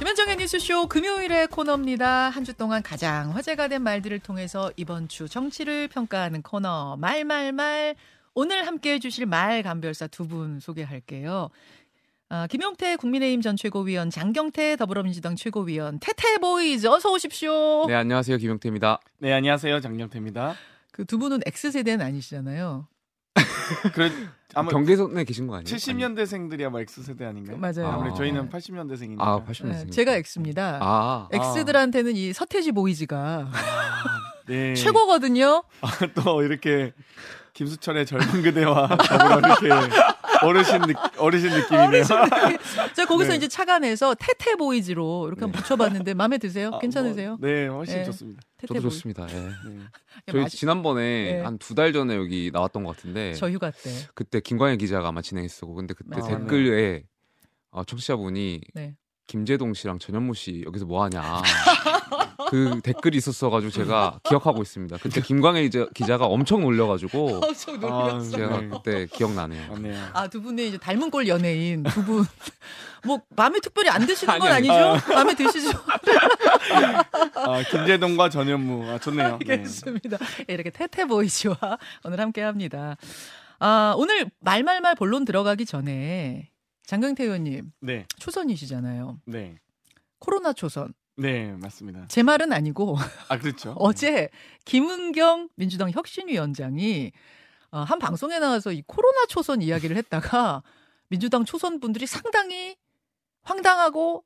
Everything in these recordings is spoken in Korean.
김현정의 뉴스쇼 금요일의 코너입니다. 한 주 동안 가장 화제가 된 말들을 통해서 이번 주 정치를 평가하는 코너 말말말 오늘 함께 해 주실 말 감별사 두 분 소개할게요. 아, 김용태 국민의힘 전 최고위원, 장경태 더불어민주당 최고위원, 태태보이즈 어서 오십시오. 네, 안녕하세요. 김용태입니다. 네, 안녕하세요. 장경태입니다. 그 두 분은 X세대는 아니시잖아요. 그래, 아마 경계선에 계신 거 아니에요? 70년대생들이 아마 X세대 아닌가요? 맞아요. 아무래도 저희는 네. 80년대생이니까. 아, 80년생. 네, 제가 X입니다. 아, X들한테는 이 서태지 보이즈가 네. 최고거든요. 아, 또 이렇게 김수철의 젊은 그대와 더불어 이렇게 어르신 느, 어르신 느낌이네요. 제가 거기서 네. 이제 착안해서 태태 보이즈로 이렇게 한번 붙여봤는데 마음에 드세요? 아, 괜찮으세요? 뭐, 네, 훨씬 네. 좋습니다. 저도 보이즈. 좋습니다. 예. 네. 저희 맞- 지난번에 네. 한두 달 전에 여기 나왔던 것 같은데 저 휴가 때. 그때 김광일 기자가 아마 진행했었고 근데 그때 맞아요. 댓글에 어, 청취자분이 네. 김재동 씨랑 전현무 씨 여기서 뭐 하냐 그 댓글이 있었어가지고 제가 기억하고 있습니다. 그때 김광일 기자, 기자가 엄청 놀려가지고 엄청 아, 놀랐어. 제가 네. 그때 기억나네요. 아, 두 분이 이제 닮은 꼴 연예인 두 분. 뭐 마음에 특별히 안 드시는 건 아니, 아니죠? 마음에 드시죠? 아, 김재동과 전현무. 아, 좋네요. 네. 알겠습니다. 예, 이렇게 태태 보이즈와 오늘 함께 합니다. 아, 오늘 말말말 본론 들어가기 전에 장경태 의원님 네. 초선이시잖아요. 네. 코로나 초선. 네, 맞습니다. 제 말은 아니고 아, 그렇죠. 어제 김은경 민주당 혁신위원장이 어, 한 방송에 나와서 이 코로나 초선 이야기를 했다가 민주당 초선 분들이 상당히 황당하고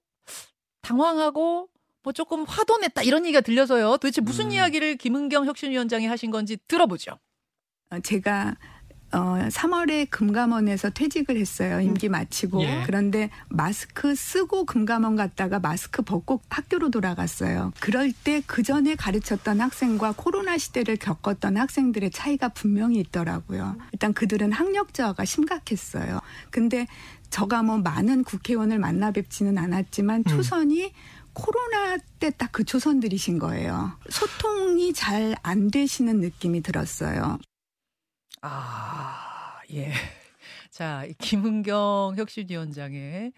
당황하고 뭐 조금 화도 냈다 이런 얘기가 들려서요. 도대체 무슨 음. 이야기를 김은경 혁신위원장이 하신 건지 들어보죠. 어, 제가 어 3월에 금감원에서 퇴직을 했어요. 임기 마치고. 예. 그런데 마스크 쓰고 금감원 갔다가 마스크 벗고 학교로 돌아갔어요. 그럴 때 그 전에 가르쳤던 학생과 코로나 시대를 겪었던 학생들의 차이가 분명히 있더라고요. 일단 그들은 학력 저하가 심각했어요. 근데 저가 뭐 많은 국회의원을 만나 뵙지는 않았지만 초선이 코로나 때 딱 그 초선들이신 거예요. 소통이 잘 안 되시는 느낌이 들었어요. 아, 예. 자, 이 김은경 혁신위원장의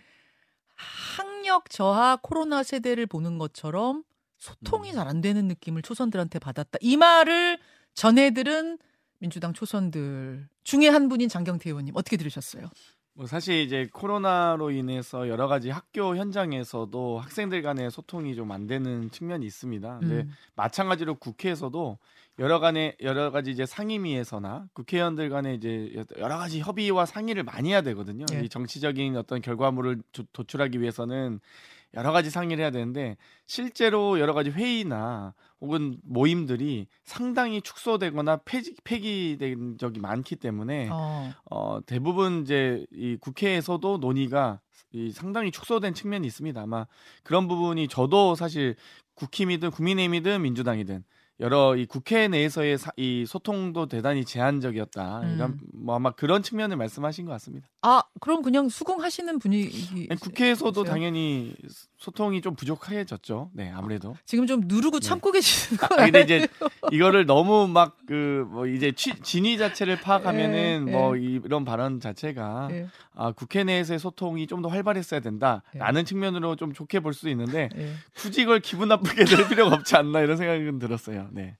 학력 저하 코로나 세대를 보는 것처럼 소통이 잘 안 되는 느낌을 초선들한테 받았다. 이 말을 전해들은 민주당 초선들 중에 한 분인 장경태 의원님 어떻게 들으셨어요? 뭐 사실 이제 코로나로 인해서 여러 가지 학교 현장에서도 학생들 간의 소통이 좀 안 되는 측면이 있습니다. 근데 음. 마찬가지로 국회에서도 여러 간의 여러 가지 이제 상임위에서나 국회의원들 간에 이제 여러 가지 협의와 상의를 많이 해야 되거든요. 예. 이 정치적인 어떤 결과물을 도- 도출하기 위해서는 여러 가지 상의를 해야 되는데 실제로 여러 가지 회의나 혹은 모임들이 상당히 축소되거나 폐지, 폐기된 적이 많기 때문에 어, 어, 대부분 이제 이 국회에서도 논의가 이 상당히 축소된 측면이 있습니다. 아마 그런 부분이 저도 사실 국힘이든 국민의힘이든 민주당이든 여러 이 국회 내에서의 사- 이 소통도 대단히 제한적이었다. 음. 이런 뭐 아마 그런 측면을 말씀하신 것 같습니다. 아, 그럼 그냥 수긍하시는 분위기. 아니, 국회에서도 있어요? 당연히 소통이 좀 부족해졌죠. 네, 아무래도. 지금 좀 누르고 네. 참고 계시는 아, 건 근데? 이제 이거를 너무 막 그 뭐 이제 취, 진위 자체를 파악하면은 예, 뭐 이런 발언 자체가 예, 아, 국회 내에서의 소통이 좀 더 활발했어야 된다라는 측면으로 좀 좋게 볼 수도 있는데 예. 굳이 이걸 기분 나쁘게 들 필요가 없지 않나 이런 생각은 들었어요. 네.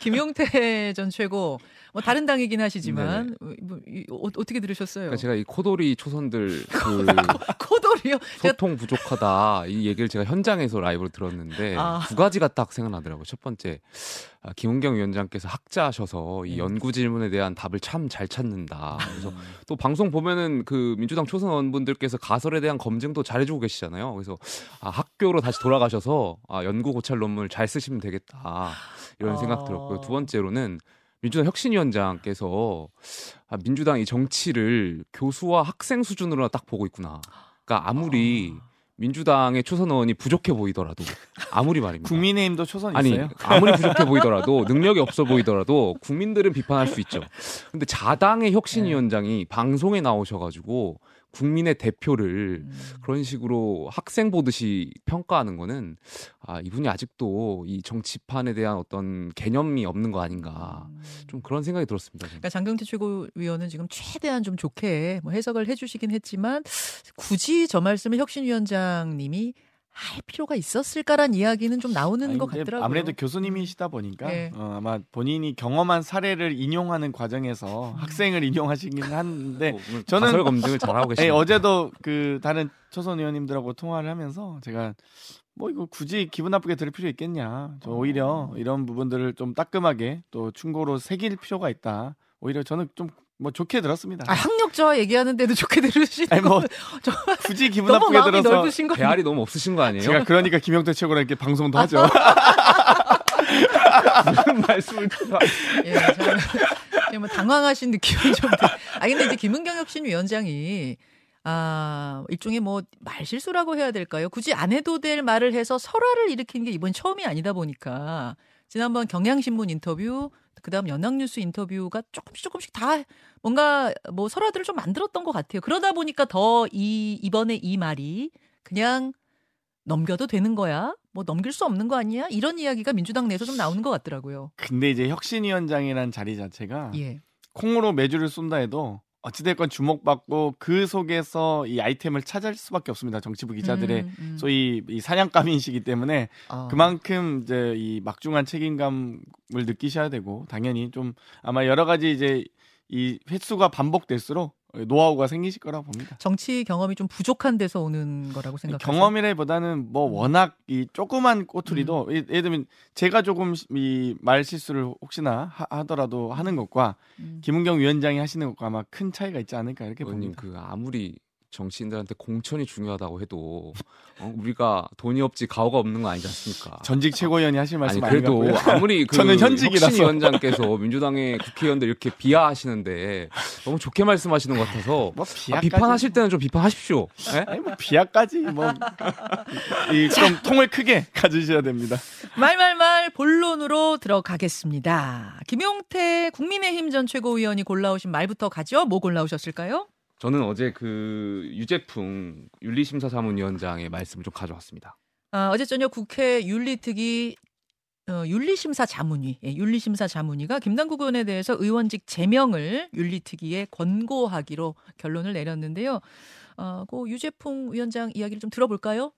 김용태 전 최고 뭐 다른 당이긴 하시지만 뭐, 이, 어, 어떻게 들으셨어요? 그러니까 제가 이 코돌이 초선들 그 코돌이요? 소통 부족하다 이 얘기를 제가 현장에서 라이브로 들었는데 아. 두 가지가 딱 생각나더라고요. 첫 번째 아, 김은경 위원장께서 학자셔서 이 네. 연구 질문에 대한 답을 참 잘 찾는다. 그래서 또 방송 보면은 그 민주당 초선 의원분들께서 가설에 대한 검증도 잘해주고 계시잖아요. 그래서 아, 학교로 다시 돌아가셔서 아, 연구 고찰 논문을 잘 쓰시면 되겠다 이런 어. 생각 들었고요. 두 번째로는 민주당 혁신위원장께서 아, 민주당 이 정치를 교수와 학생 수준으로 딱 보고 있구나. 그러니까 아무리 아. 민주당의 초선 의원이 부족해 보이더라도 아무리 말입니다. 국민의힘도 초선 아니 있어요? 아무리 부족해 보이더라도 능력이 없어 보이더라도 국민들은 비판할 수 있죠. 근데 자당의 혁신위원장이 방송에 나오셔가지고 국민의 대표를 음. 그런 식으로 학생 보듯이 평가하는 거는 아 이분이 아직도 이 정치판에 대한 어떤 개념이 없는 거 아닌가 좀 그런 생각이 들었습니다. 저는. 그러니까 장경태 최고위원은 지금 최대한 좀 좋게 뭐 해석을 해주시긴 했지만 굳이 저 말씀을 혁신위원장님이 할 필요가 있었을까란 이야기는 좀 나오는 아니, 것 같더라고요. 아무래도 교수님이시다 보니까 네. 어, 아마 본인이 경험한 사례를 인용하는 음. 과정에서 학생을 인용하시긴 하는데 뭐 저는- 가설 검증을 잘하고 예, 계시네요. 어제도 그 다른 초선 의원님들하고 통화를 하면서 제가 뭐 이거 굳이 기분 나쁘게 들을 필요 있겠냐. 저 오히려 이런 부분들을 좀 따끔하게 또 충고로 새길 필요가 있다. 오히려 저는 좀 뭐 좋게 들었습니다. 아, 학력 저 얘기하는데도 좋게 들으시는 아니, 뭐거 저, 굳이 기분 너무 나쁘게 마음이 들어서 넓으신 거 배알이 너무 없으신 거 아니에요? 제가 그러니까 김영태 최고랑 이렇게 방송도 하죠. 무슨 말씀을 또 예, 저는 뭐 당황하신 느낌이 좀. 들- 아 근데 이제 김은경 혁신위원장이 아 일종의 뭐 말실수라고 해야 될까요? 굳이 안 해도 될 말을 해서 설화를 일으키는 게 이번 처음이 아니다 보니까 지난번 경향신문 인터뷰 그다음 연합뉴스 인터뷰가 조금씩 조금씩 다 뭔가 뭐 설화들을 좀 만들었던 것 같아요. 그러다 보니까 더 이 이번에 이 말이 그냥 넘겨도 되는 거야? 뭐 넘길 수 없는 거 아니야? 이런 이야기가 민주당 내에서 좀 나오는 것 같더라고요. 근데 이제 혁신위원장이란 자리 자체가 예. 콩으로 매주를 쏜다 해도 어찌됐건 주목받고 그 속에서 이 아이템을 찾을 수밖에 없습니다. 정치부 기자들의 음, 음. 소위 이 사냥감이시기 때문에 아. 그만큼 이제 이 막중한 책임감을 느끼셔야 되고 당연히 좀 아마 여러 가지 이제 이 횟수가 반복될수록 노하우가 생기실 거라 봅니다. 정치 경험이 좀 부족한 데서 오는 거라고 생각하세요? 경험이라기보다는 뭐 음. 워낙 이 조그만 꼬투리도 이- 예를 들면 제가 조금 이 말 실수를 혹시나 하, 더라도 하는 것과 음. 김은경 위원장이 하시는 것과 아마 큰 차이가 있지 않을까 이렇게 의원님 봅니다. 그 아무리 정치인들한테 공천이 중요하다고 해도 어, 우리가 돈이 없지 가오가 없는 거 아니지 않습니까? 전직 최고위원이 하실 아니 말씀 그래도 아니고요. 아무리 그 저는 현직이라서. 혁신위원장께서 민주당의 국회의원들 이렇게 비하하시는데 너무 좋게 말씀하시는 것 같아서 뭐 아, 비하까지 비판하실 때는 좀 비판하십시오. 예? 아니 뭐 비하까지 뭐이좀 통을 크게 가지셔야 됩니다. 말말말 본론으로 들어가겠습니다. 김용태 국민의힘 전 최고위원이 골라오신 말부터 가죠. 뭐 골라오셨을까요? 저는 어제 그 유재풍 윤리심사자문위원장의 말씀을 좀 가져왔습니다. 아, 어제 저녁 국회 윤리특위 어, 윤리심사 자문위, 예, 윤리심사 자문위가 김남국 의원에 대해서 의원직 제명을 윤리특위에 권고하기로 결론을 내렸는데요. 어, 그 유재풍 위원장 이야기를 좀 들어볼까요?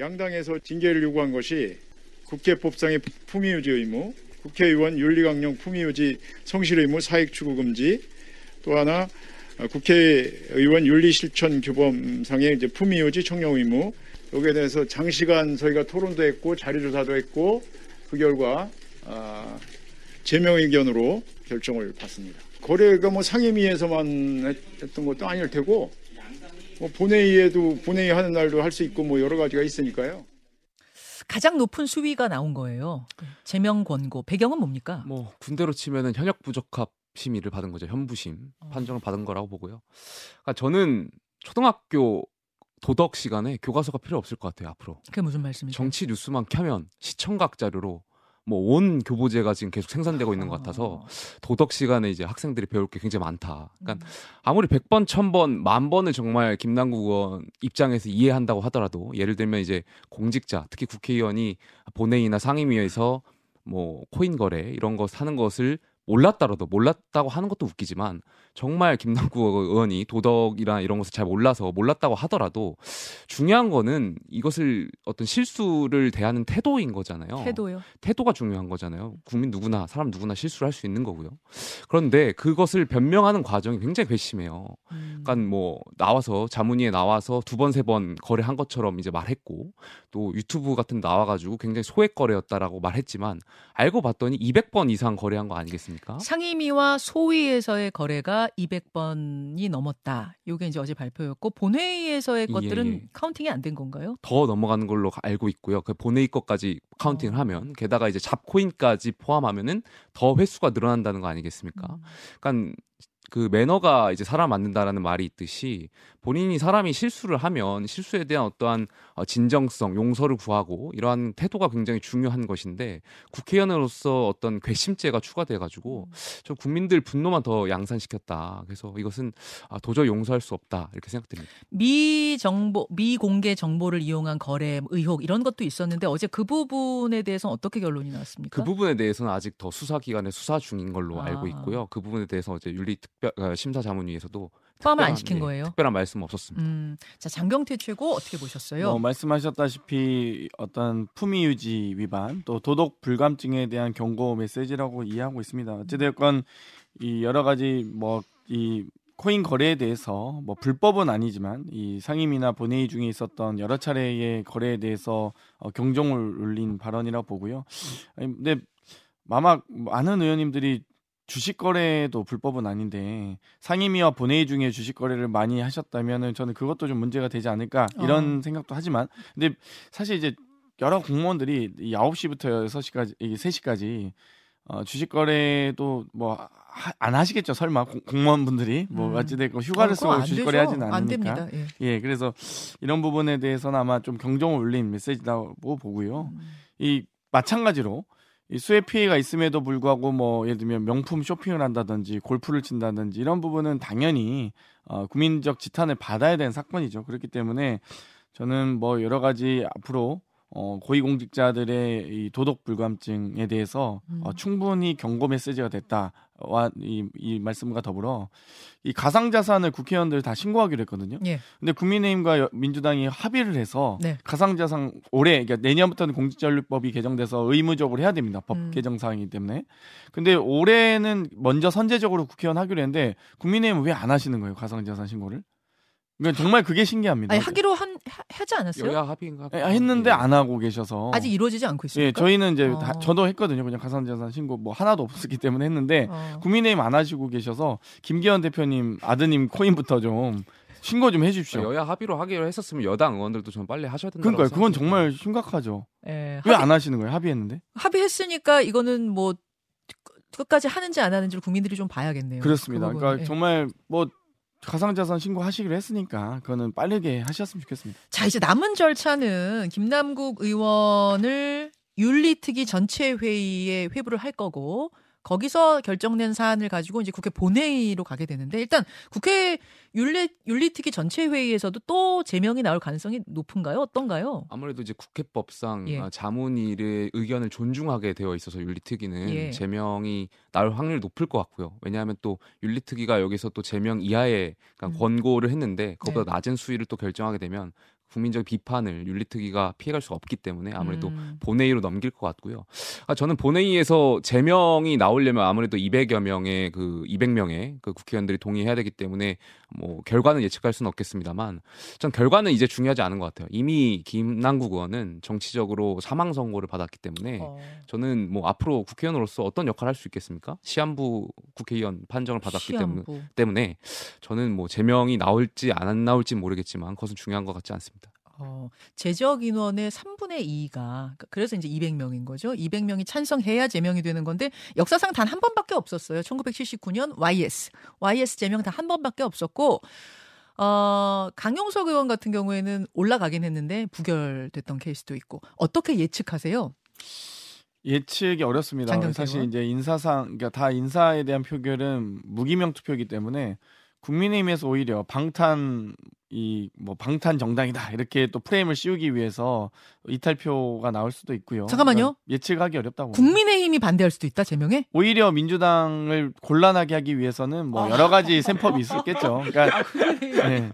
양당에서 징계를 요구한 것이 국회 법상의 품위 유지 의무, 국회의원 윤리강령 품위 유지 성실 의무 사익 추구 금지, 또 하나 어, 국회의원 윤리실천 규범상의 이제 품위유지 청령 의무 여기에 대해서 장시간 저희가 토론도 했고 자료조사도 했고 그 결과 아, 제명 의견으로 결정을 받습니다. 거래가 뭐 상임위에서만 했- 했던 것도 아닐 테고 뭐 본회의에도 본회의 하는 날도 할 수 있고 뭐 여러 가지가 있으니까요. 가장 높은 수위가 나온 거예요. 제명 권고. 배경은 뭡니까? 뭐 군대로 치면은 현역 부적합 심의를 받은 거죠. 현부심 어. 판정을 받은 거라고 보고요. 그러니까 저는 초등학교 도덕 시간에 교과서가 필요 없을 것 같아요. 앞으로 그게 무슨 말씀이세요? 정치 뉴스만 켜면 시청각 자료로 뭐 온 교보제가 지금 계속 생산되고 있는 것 같아서 어. 도덕 시간에 이제 학생들이 배울 게 굉장히 많다. 그러니까 음. 아무리 100번, 1000번, 만 번을 정말 김남국 의원 입장에서 이해한다고 하더라도 예를 들면 이제 공직자, 특히 국회의원이 본회의나 상임위에서 뭐 코인 거래 이런 거 사는 것을 몰랐다라도 몰랐다고 하는 것도 웃기지만 정말 김남국 의원이 도덕이나 이런 것을 잘 몰라서 몰랐다고 하더라도 중요한 거는 이것을 어떤 실수를 대하는 태도인 거잖아요. 태도요. 태도가 중요한 거잖아요. 국민 누구나 사람 누구나 실수를 할 수 있는 거고요. 그런데 그것을 변명하는 과정이 굉장히 괘씸해요. 음. 그러니까 뭐 나와서 자문위에 나와서 두 번 세번 거래한 것처럼 이제 말했고 또 유튜브 같은 데 나와가지고 굉장히 소액 거래였다라고 말했지만 알고 봤더니 200번 이상 거래한 거 아니겠습니까? 상임위와 소위에서의 거래가 200번이 넘었다. 이게 이제 어제 발표였고 본회의에서의 예, 것들은 예. counting이 안 된 건가요? 더 넘어가는 걸로 알고 있고요. 그 본회의 것까지 counting을 어. 하면 게다가 이제 잡코인까지 포함하면은 더 횟수가 늘어난다는 거 아니겠습니까? 음. 그러니까 그 매너가 이제 사람 만든다라는 말이 있듯이 본인이 사람이 실수를 하면 실수에 대한 어떠한 어, 진정성, 용서를 구하고 이러한 태도가 굉장히 중요한 것인데 국회의원으로서 어떤 괘씸죄가 추가돼 가지고 음. 저 국민들 분노만 더 양산시켰다. 그래서 이것은 아, 도저히 용서할 수 없다 이렇게 생각됩니다. 미 정보, 미공개 정보를 이용한 거래 의혹 이런 것도 있었는데 어제 그 부분에 대해서는 어떻게 결론이 나왔습니까? 그 부분에 대해서는 아직 더 수사 기관에 수사 중인 걸로 아. 알고 있고요. 그 부분에 대해서 이제 윤리 특별 어, 심사 자문위에서도 포함을 안 특별한, 시킨 예, 거예요. 특별한 말씀 없었습니다. 음, 자 장경태 최고 어떻게 보셨어요? 뭐 말씀하셨다시피 어떤 품위 유지 위반 또 도덕 불감증에 대한 경고 메시지라고 이해하고 있습니다. 어찌됐건 이 여러 가지 뭐 이 코인 거래에 대해서 뭐 불법은 아니지만 이 상임이나 본회의 중에 있었던 여러 차례의 거래에 대해서 어, 경종을 울린 발언이라고 보고요. 아니, 근데 아마 많은 의원님들이 주식 거래도 불법은 아닌데 상임위와 본회의 중에 주식 거래를 많이 하셨다면은 저는 그것도 좀 문제가 되지 않을까 이런 생각도 하지만 근데 사실 이제 여러 공무원들이 이 9시부터 6시까지 이 3시까지 어, 주식 거래도 뭐 안 하시겠죠 설마 공, 공무원분들이 뭐 음. 어찌됐건 휴가를 어, 쓰고 안 주식. 거래 안 않으니까. 예. 예 그래서 이런 부분에 대해서는 아마 좀 경종을 울린 메시지라고 보고요 음. 이 마찬가지로 이 수해 피해가 있음에도 불구하고 뭐 예를 들면 명품 쇼핑을 한다든지 골프를 친다든지 이런 부분은 당연히 어, 국민적 지탄을 받아야 되는 사건이죠. 그렇기 때문에 저는 뭐 여러 가지 앞으로 어, 고위공직자들의 이 도덕 불감증에 대해서 음. 어, 충분히 경고 메시지가 됐다 와 이, 이 말씀과 더불어 이 가상 자산을 국회의원들 다 신고하기로 했거든요. 예. 근데 국민의힘과 여- 민주당이 합의를 해서 네. 가상 자산 올해 그러니까 내년부터는 공직전략법이 개정돼서 의무적으로 해야 됩니다. 법 음. 개정 사항이기 때문에. 근데 올해는 먼저 선제적으로 국회의원 하기로 했는데 국민의힘은 왜 안 하시는 거예요? 가상 자산 신고를? 그러니까 정말 그게 신기합니다. 아니 하기로 한 하- 하지 않았어요? 여야 합의인가? 예, 했는데 예. 안 하고 계셔서 아직 이루어지지 않고 있습니까? 예, 저희는 이제 어. 다- 저도 했거든요. 그냥 가상자산 신고 뭐 하나도 없었기 때문에 했는데 어. 국민의힘 안 하시고 계셔서 김기현 대표님 아드님 코인부터 좀 신고 좀 해주십시오. 여야 합의로 하기로 했었으면 여당 의원들도 좀 빨리 하셔야 된다고 그러니까요. 그건. 정말 심각하죠. 예, 왜 안 하시는 거예요? 합의했는데? 합의했으니까 이거는 뭐 끝까지 하는지 안 하는지를 국민들이 좀 봐야겠네요. 그렇습니다. 그 부분. 그러니까 예. 정말 뭐 가상자산 신고하시기로 했으니까 그거는 빠르게 하셨으면 좋겠습니다. 자 이제 남은 절차는 김남국 의원을 윤리특위 전체 회의에 회부를 할 거고 거기서 결정된 사안을 가지고 이제 국회 본회의로 가게 되는데 일단 국회 윤리 윤리특위 전체 회의에서도 또 제명이 나올 가능성이 높은가요? 어떤가요? 아무래도 이제 국회법상 예. 아, 자문일의 의견을 존중하게 되어 있어서 윤리특위는 예. 제명이 나올 확률이 높을 것 같고요. 왜냐하면 또 윤리특위가 여기서 또 제명 이하의 그러니까 음. 권고를 했는데 그보다 네. 낮은 수위를 또 결정하게 되면 국민적 비판을 윤리특위가 피해갈 수가 없기 때문에 아무래도 음. 본회의로 넘길 것 같고요. 아, 저는 본회의에서 제명이 나오려면 아무래도 200여 명의 그 200명의 그 국회의원들이 동의해야 되기 때문에 뭐 결과는 예측할 수는 없겠습니다만 전 결과는 이제 중요하지 않은 것 같아요. 이미 김남국 의원은 정치적으로 사망 선고를 받았기 때문에 어. 저는 뭐 앞으로 국회의원으로서 어떤 역할을 할 수 있겠습니까? 시한부 국회의원 판정을 받았기 때문에 시한부. 때문에 저는 뭐 제명이 나올지 안 나올지 모르겠지만 그것은 중요한 것 같지 않습니다. 어, 제적 인원의 3분의 2가 그래서 이제 200명인 거죠. 200명이 찬성해야 제명이 되는 건데 역사상 단 한 번밖에 없었어요. 1979년 YS. YS 제명 단 한 번밖에 없었고 어, 강용석 의원 같은 경우에는 올라가긴 했는데 부결됐던 케이스도 있고 어떻게 예측하세요? 예측이 어렵습니다. 사실? 이제 인사상 그러니까 다 인사에 대한 표결은 무기명 투표이기 때문에 국민의힘에서 오히려 방탄 이 뭐 방탄 정당이다 이렇게 또 프레임을 씌우기 위해서 이탈표가 나올 수도 있고요. 잠깐만요. 그러니까 예측하기 어렵다고. 국민의힘이 반대할 수도 있다 제명에? 오히려 민주당을 곤란하게 하기 위해서는 뭐 여러 가지 셈법이 있었겠죠. 그러니까 네.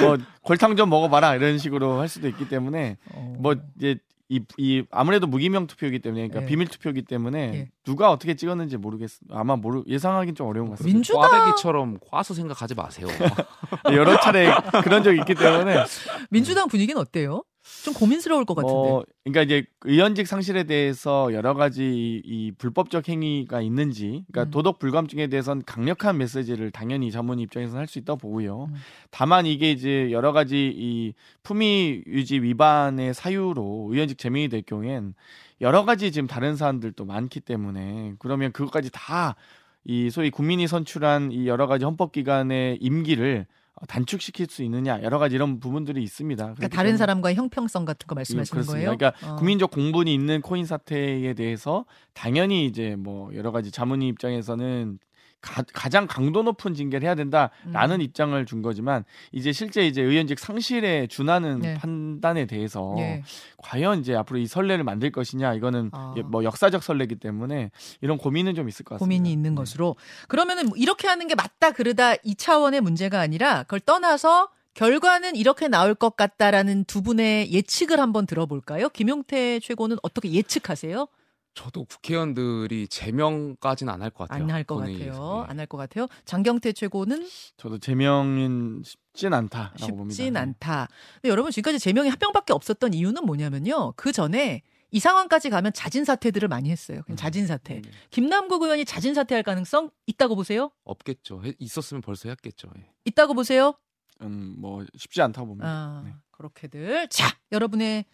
뭐 골탕 좀 먹어봐라 이런 식으로 할 수도 있기 때문에 어. 뭐 이제 이, 이 아무래도 무기명 투표이기 때문에 그러니까 예. 비밀 투표이기 때문에 예. 누가 어떻게 찍었는지 모르겠 아마 모르 예상하긴 좀 어려운 것 같습니다. 민주당 꽈배기처럼 과수 생각하지 마세요. 여러 차례 그런 적이 있기 때문에 민주당 분위기는 어때요? 좀 고민스러울 것 같은데. 뭐 그러니까 이제 의원직 상실에 대해서 여러 가지 이, 이 불법적 행위가 있는지 그러니까 음. 도덕 불감증에 대해서는 강력한 메시지를 당연히 자문 입장에서는 할수 있다고 보고요. 음. 다만 이게 이제 여러 가지 이 품위 유지 위반의 사유로 의원직 제명이 될 경우엔 여러 가지 지금 다른 사안들도 많기 때문에 그러면 그것까지 다 이 소위 국민이 선출한 이 여러 가지 헌법기관의 임기를 어, 단축시킬 수 있느냐 여러 가지 이런 부분들이 있습니다. 그러니까 다른 사람과의 형평성 같은 거 말씀하시는 그렇습니다. 거예요? 그러니까 어. 국민적 공분이 있는 코인 사태에 대해서 당연히 이제 뭐 여러 가지 자문위 입장에서는 가, 장 강도 높은 징계를 해야 된다라는 음. 입장을 준 거지만 이제 실제 이제 의원직 상실에 준하는 네. 판단에 대해서 예. 과연 이제 앞으로 이 선례를 만들 것이냐 이거는 아. 예, 뭐 역사적 선례이기 때문에 이런 고민은 좀 있을 것 같습니다. 고민이 있는 네. 것으로 그러면은 뭐 이렇게 하는 게 맞다 그르다 이 차원의 문제가 아니라 그걸 떠나서 결과는 이렇게 나올 것 같다라는 두 분의 예측을 한번 들어볼까요? 김용태 최고는 어떻게 예측하세요? 저도 국회의원들이 제명까지는 안 할 것 같아요. 안 할 것. 같아요. 예. 안할 것 같아요. 장경태 최고는 저도 제명인 쉽진 않다라고 봅니다. 쉽진 네. 않다. 근데 여러분 지금까지 제명이 한 명밖에 없었던 이유는 뭐냐면요. 그 전에 이 상황까지 가면 자진 사퇴들을 많이 했어요. 그냥 자진 사퇴. 네. 김남국 의원이 자진 사퇴할 가능성 있다고 보세요? 없겠죠. 해- 있었으면 벌써 했겠죠. 예. 있다고 보세요? 음, 뭐 쉽지 않다고 봅니다. 아, 네. 그렇게들. 자, 여러분의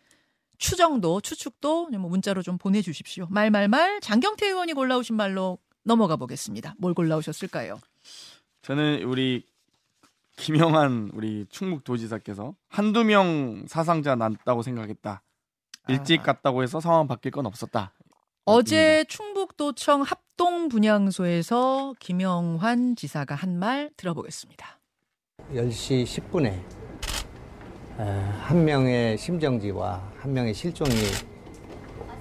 추정도, 추측도 뭐 문자로 좀 보내주십시오. 말말말 장경태 의원이 골라오신 말로 넘어가 보겠습니다. 뭘 골라오셨을까요? 저는 우리 김영한 우리 충북도지사께서 한두 명 사상자 났다고 생각했다. 일찍 아. 갔다고 해서 상황 바뀔 건 없었다. 어제 충북도청 합동 분향소에서 김영환 지사가 한 말 들어보겠습니다. 10시 10분에 한 명의 심정지와 한 명의 실종이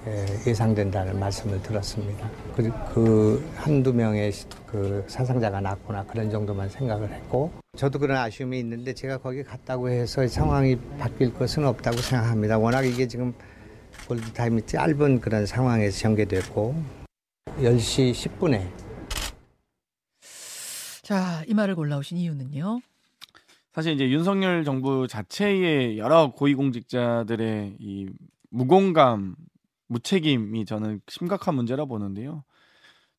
에, 예상된다는 말씀을 들었습니다. 그, 그 한두 명의 시- 그 사상자가 났구나 그런 정도만 생각을 했고 저도 그런 아쉬움이 있는데 제가 거기 갔다고 해서 상황이 바뀔 것은 없다고 생각합니다. 워낙 이게 지금 골드타임이 짧은 그런 상황에서 전개됐고 10시 10분에 자, 이 말을 골라오신 이유는요? 사실 이제 윤석열 정부 자체의 여러 고위공직자들의 이 무공감, 무책임이 저는 심각한 문제라 보는데요.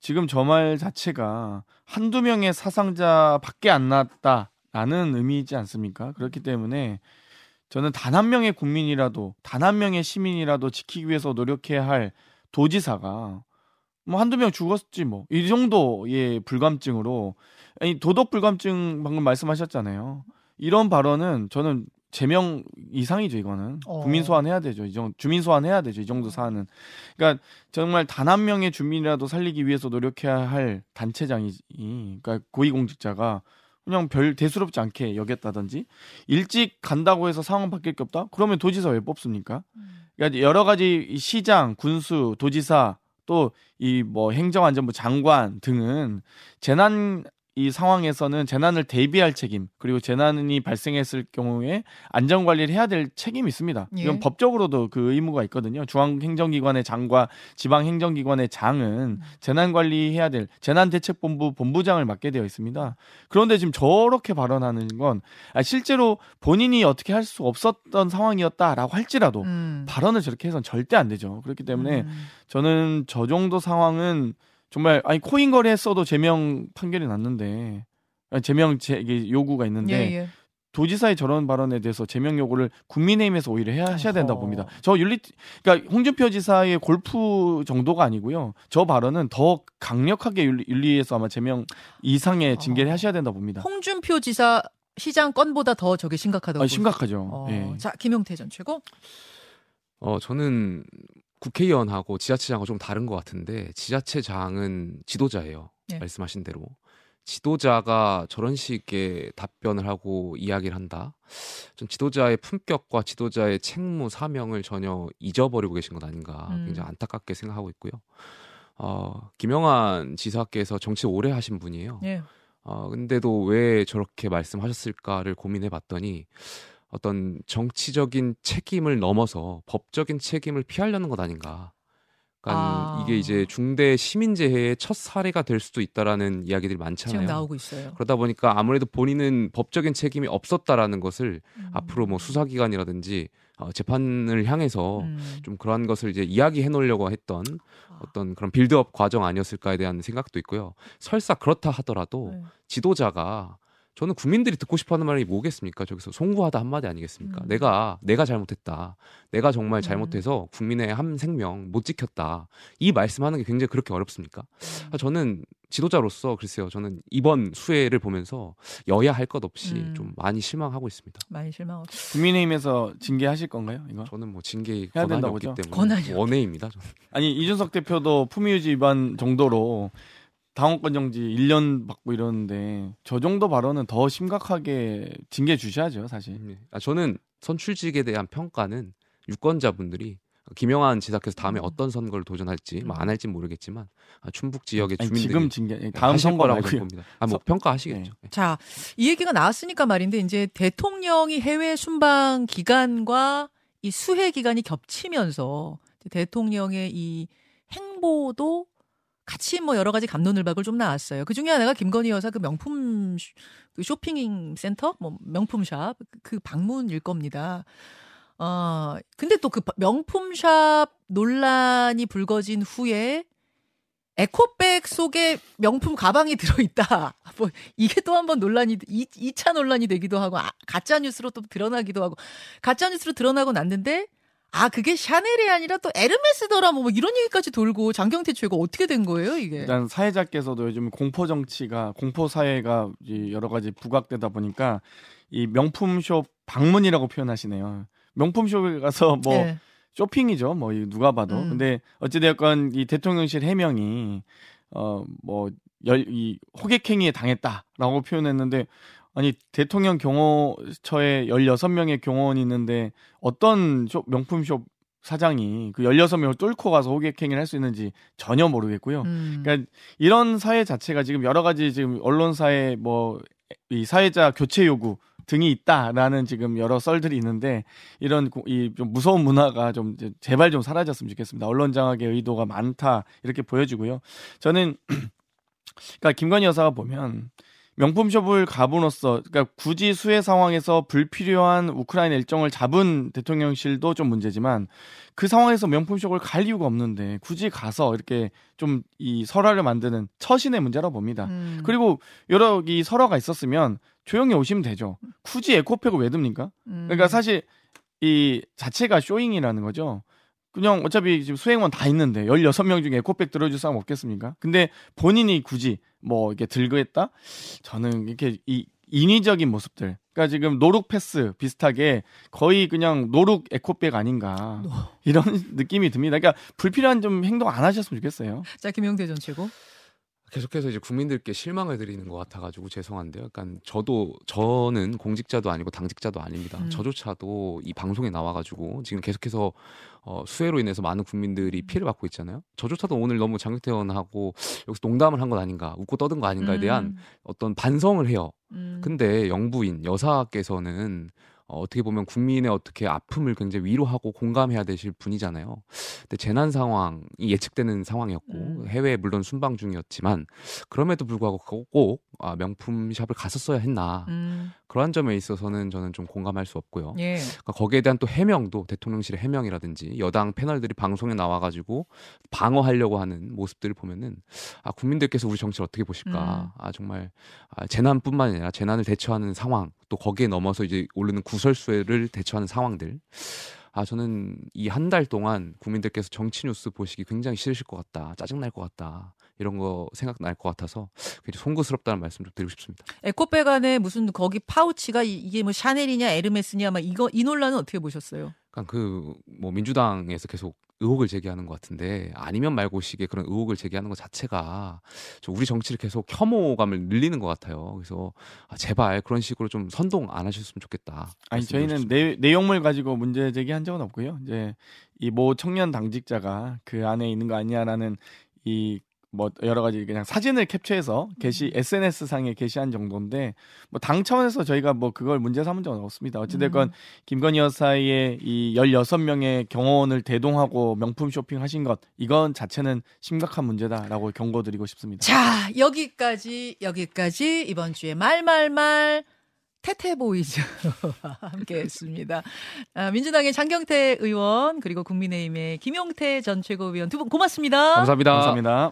지금 저 말 자체가 한두 명의 사상자밖에 안 났다라는 의미이지 않습니까? 그렇기 때문에 저는 단 한 명의 국민이라도 단 한 명의 시민이라도 지키기 위해서 노력해야 할 도지사가 뭐 한두 명 죽었지 뭐 이 정도의 불감증으로 아니 도덕 불감증 방금 말씀하셨잖아요. 이런 발언은 저는 제명 이상이죠 이거는. 어. 국민 소환해야 되죠. 이 정도 주민 소환해야 되죠 이 정도 사안은. 그러니까 정말 단 한 명의 주민이라도 살리기 위해서 노력해야 할 단체장이 그러니까 고위공직자가 그냥 별 대수롭지 않게 여겼다든지 일찍 간다고 해서 상황 바뀔 게 없다? 그러면 도지사 왜 뽑습니까? 그러니까 여러 가지 이 시장 군수 도지사 또 이 뭐 행정안전부 장관 등은 재난 이 상황에서는 재난을 대비할 책임 그리고 재난이 발생했을 경우에 안전 관리를 해야 될 책임이 있습니다. 예. 이건 법적으로도 그 의무가 있거든요. 중앙행정기관의 장과 지방행정기관의 장은 재난 관리해야 될 재난대책본부 본부장을 맡게 되어 있습니다. 그런데 지금 저렇게 발언하는 건 아, 실제로 본인이 어떻게 할 수 없었던 상황이었다라고 할지라도 음. 발언을 저렇게 해서는 절대 안 되죠. 그렇기 때문에 음. 저는 저 정도 상황은 정말 아니 코인 거래했어도 제명 판결이 났는데 아니, 제명 제, 이게 요구가 있는데 예, 예. 도지사의 저런 발언에 대해서 제명 요구를 국민의힘에서 오히려 해야 하셔야 된다고. 봅니다. 저 윤리 그러니까 홍준표 지사의 골프 정도가 아니고요. 저 발언은 더 강력하게 윤리, 윤리에서 아마 제명 이상의 징계를 어. 하셔야 된다고 봅니다. 홍준표 지사 시장 건보다 더 저게 심각하다고. 아? 심각하죠. 어, 예. 자, 김용태 전 최고. 어, 저는 국회의원하고 지자체장하고 좀 다른 것 같은데 지자체장은 지도자예요. 네. 말씀하신 대로. 지도자가 저런 식의 답변을 하고 이야기를 한다. 좀 지도자의 품격과 지도자의 책무 사명을 전혀 잊어버리고 계신 것 아닌가 음. 굉장히 안타깝게 생각하고 있고요. 어, 김영환 지사께서 정치 오래 하신 분이에요. 예. 어, 근데도 왜 저렇게 말씀하셨을까를 고민해 봤더니 어떤 정치적인 책임을 넘어서 법적인 책임을 피하려는 것 아닌가. 그러니까 아. 이게 이제 중대 시민재해의 첫 사례가 될 수도 있다라는 이야기들이 많잖아요. 지금 나오고 있어요. 그러다 보니까 아무래도 본인은 법적인 책임이 없었다라는 것을 음. 앞으로 뭐 수사기관이라든지 어, 재판을 향해서 음. 좀 그러한 것을 이제 이야기해 놓으려고 했던 어떤 그런 빌드업 과정 아니었을까에 대한 생각도 있고요. 설사 그렇다 하더라도 네. 지도자가 저는 국민들이 듣고 싶어하는 말이 뭐겠습니까? 저기서 송구하다 한마디 아니겠습니까? 음. 내가 내가 잘못했다. 내가 정말 음. 잘못해서 국민의 한 생명 못 지켰다. 이 말씀하는 게 굉장히 그렇게 어렵습니까? 아, 저는 지도자로서 글쎄요. 저는 이번 수혜를 보면서 여야 할 것 없이 음. 좀 많이 실망하고 있습니다. 많이 실망. 국민의힘에서 징계하실 건가요? 이거? 저는 뭐 징계 해야 권한이 된다고 없기 보죠? 때문에 권한이 원해입니다. 저는. 아니 이준석 대표도 품위유지 위반 정도로 당원권 정지 1년 받고 이러는데 저 정도 발언은 더 심각하게 징계 주셔야죠, 사실. 네. 아, 저는 선출직에 대한 평가는 유권자분들이 김영한 지사께서 다음에 음. 어떤 선거를 도전할지 뭐 음. 안 할지 모르겠지만 아, 충북 지역의 아니, 주민들이 지금 징계 다음 하실 선거 거라고 말고요. 봅니다. 아, 뭐 서- 평가하시겠죠. 네. 자, 이 얘기가 나왔으니까 말인데 이제 대통령이 해외 순방 기간과 이 수해 기간이 겹치면서 대통령의 이 행보도 같이 뭐 여러 가지 감론을박을 좀 나왔어요. 그 중에 하나가 김건희 여사 그 명품 쇼- 그 쇼핑 센터, 뭐 명품샵 그 방문일 겁니다. 어, 근데 또 그 명품샵 논란이 불거진 후에 에코백 속에 명품 가방이 들어있다. 뭐 이게 또 한 번 논란이 2, 차 논란이 되기도 하고 아, 가짜 뉴스로 또 드러나기도 하고 가짜 뉴스로 드러나고 났는데 아 그게 샤넬이 아니라 또 에르메스더라 뭐 이런 얘기까지 돌고 장경태 최고 어떻게 된 거예요 이게? 일단 사회자께서도 요즘 공포 정치가 공포 사회가 이 여러 가지 부각되다 보니까 이 명품 숍 방문이라고 표현하시네요. 명품 숍에 가서 뭐 네. 쇼핑이죠. 뭐이 누가 봐도. 음. 근데 어찌 됐건 이 대통령실 해명이 어뭐이 호객행위에 당했다라고 표현했는데 아니 대통령 경호처에 16명의 경호원이 있는데 어떤 쇼, 명품숍 사장이 그 16명을 뚫고 가서 호객행위를 할 수 있는지 전혀 모르겠고요. 음. 그러니까 이런 사회 자체가 지금 여러 가지 지금 언론사에 뭐이 사회자 교체 요구 등이 있다라는 지금 여러 썰들이 있는데 이런 이 좀 무서운 문화가 좀 제발 좀 사라졌으면 좋겠습니다. 언론 장악의 의도가 많다 이렇게 보여지고요. 저는 그러니까 김건희 여사가 보면 명품숍을 가봄으로써 그러니까 굳이 수해 상황에서 불필요한 우크라이나 일정을 잡은 대통령실도 좀 문제지만 그 상황에서 명품숍을 갈 이유가 없는데 굳이 가서 이렇게 좀 이 설화를 만드는 처신의 문제라고 봅니다. 음. 그리고 여러 이 설화가 있었으면 조용히 오시면 되죠. 굳이 에코백을 왜 듭니까? 음. 그러니까 사실 이 자체가 showing이라는 거죠. 그냥 어차피 지금 수행원 다 있는데 16명 중에 에코백 들어줄 사람 없겠습니까? 근데 본인이 굳이 뭐 이렇게 들고 했다? 저는 이렇게 이 인위적인 모습들. 그러니까 지금 no look pass 비슷하게 거의 그냥 no look 에코백 아닌가. 이런 느낌이 듭니다. 그러니까 불필요한 좀 행동 안 하셨으면 좋겠어요. 자 김용태 전 최고. 계속해서 이제 국민들께 실망을 드리는 것 같아가지고 죄송한데요. 약간 저도 저는 공직자도 아니고 당직자도 아닙니다. 음. 저조차도 이 방송에 나와가지고 지금 계속해서 어, 수해로 인해서 많은 국민들이 피해를 받고 있잖아요. 저조차도 오늘 너무 장경태 의원하고 여기서 농담을 한 건 아닌가, 웃고 떠든 거 아닌가에 대한 음. 어떤 반성을 해요. 음. 근데 영부인 여사께서는 어, 어떻게 보면 국민의 어떻게 아픔을 굉장히 위로하고 공감해야 되실 분이잖아요. 근데 재난 상황이 예측되는 상황이었고 음. 해외에 물론 순방 중이었지만 그럼에도 불구하고 꼭, 꼭 아, 명품 샵을 갔었어야 했나 음. 그러한 점에 있어서는 저는 좀 공감할 수 없고요. 예. 그러니까 거기에 대한 또 해명도 대통령실의 해명이라든지 여당 패널들이 방송에 나와가지고 방어하려고 하는 모습들을 보면은 아 국민들께서 우리 정치를 어떻게 보실까 음. 아 정말 아, 재난뿐만 아니라 재난을 대처하는 상황 또 거기에 넘어서 이제 오르는 구설수를 대처하는 상황들 아 저는 이 한 달 동안 국민들께서 정치 뉴스 보시기 굉장히 싫으실 것 같다 짜증 날 것 같다 이런 거 생각 날 것 같아서 굉장히 송구스럽다는 말씀 좀 드리고 싶습니다. 에코백 안에 무슨 거기 파우치가 이- 이게 뭐 샤넬이냐 에르메스냐 막 이거 이 논란은 어떻게 보셨어요? 그러니까 그뭐 민주당에서 계속 의혹을 제기하는 것 같은데 아니면 말고식의 그런 의혹을 제기하는 것 자체가 좀 우리 정치를 계속 혐오감을 늘리는 것 같아요. 그래서 아, 제발 그런 식으로 좀 선동 안 하셨으면 좋겠다. 아니 저희는. 내, 내용물 가지고 문제 제기한 적은 없고요. 이제 이 모 청년 당직자가 그 안에 있는 거 아니야라는 이 뭐 여러 가지 그냥 사진을 캡처해서 게시 SNS 상에 게시한 정도인데 뭐 당 차원에서 저희가 뭐 그걸 문제 삼은 적은 없습니다. 어찌 됐건 음. 김건희 여사의 이 16명의 경호원을 대동하고 명품 쇼핑하신 것 이건 자체는 심각한 문제다라고 경고드리고 싶습니다. 자 여기까지 여기까지 이번 주에 말말말 태태보이즈 함께했습니다. 아, 민주당의 장경태 의원 그리고 국민의힘의 김용태 전 최고위원 두 분 고맙습니다. 감사합니다. 감사합니다.